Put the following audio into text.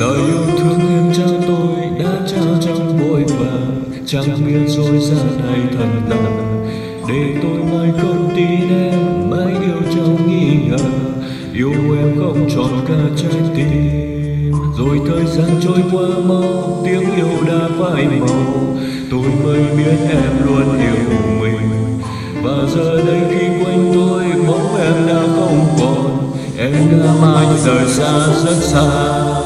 lời yêu thương em trao tôi đã trao trong vội vàng chẳng biết dối ra thay thật lòng để tôi mãi không tin em, mãi yêu trong nghi ngờ, yêu em không trọn cả trái tim. Rồi thời gian trôi qua mau, tiếng yêu đã phai màu. Tôi mới biết em luôn yêu mình. Và giờ đây khi quanh tôi, bóng em đã không còn. Em đã mãi rời xa rất xa.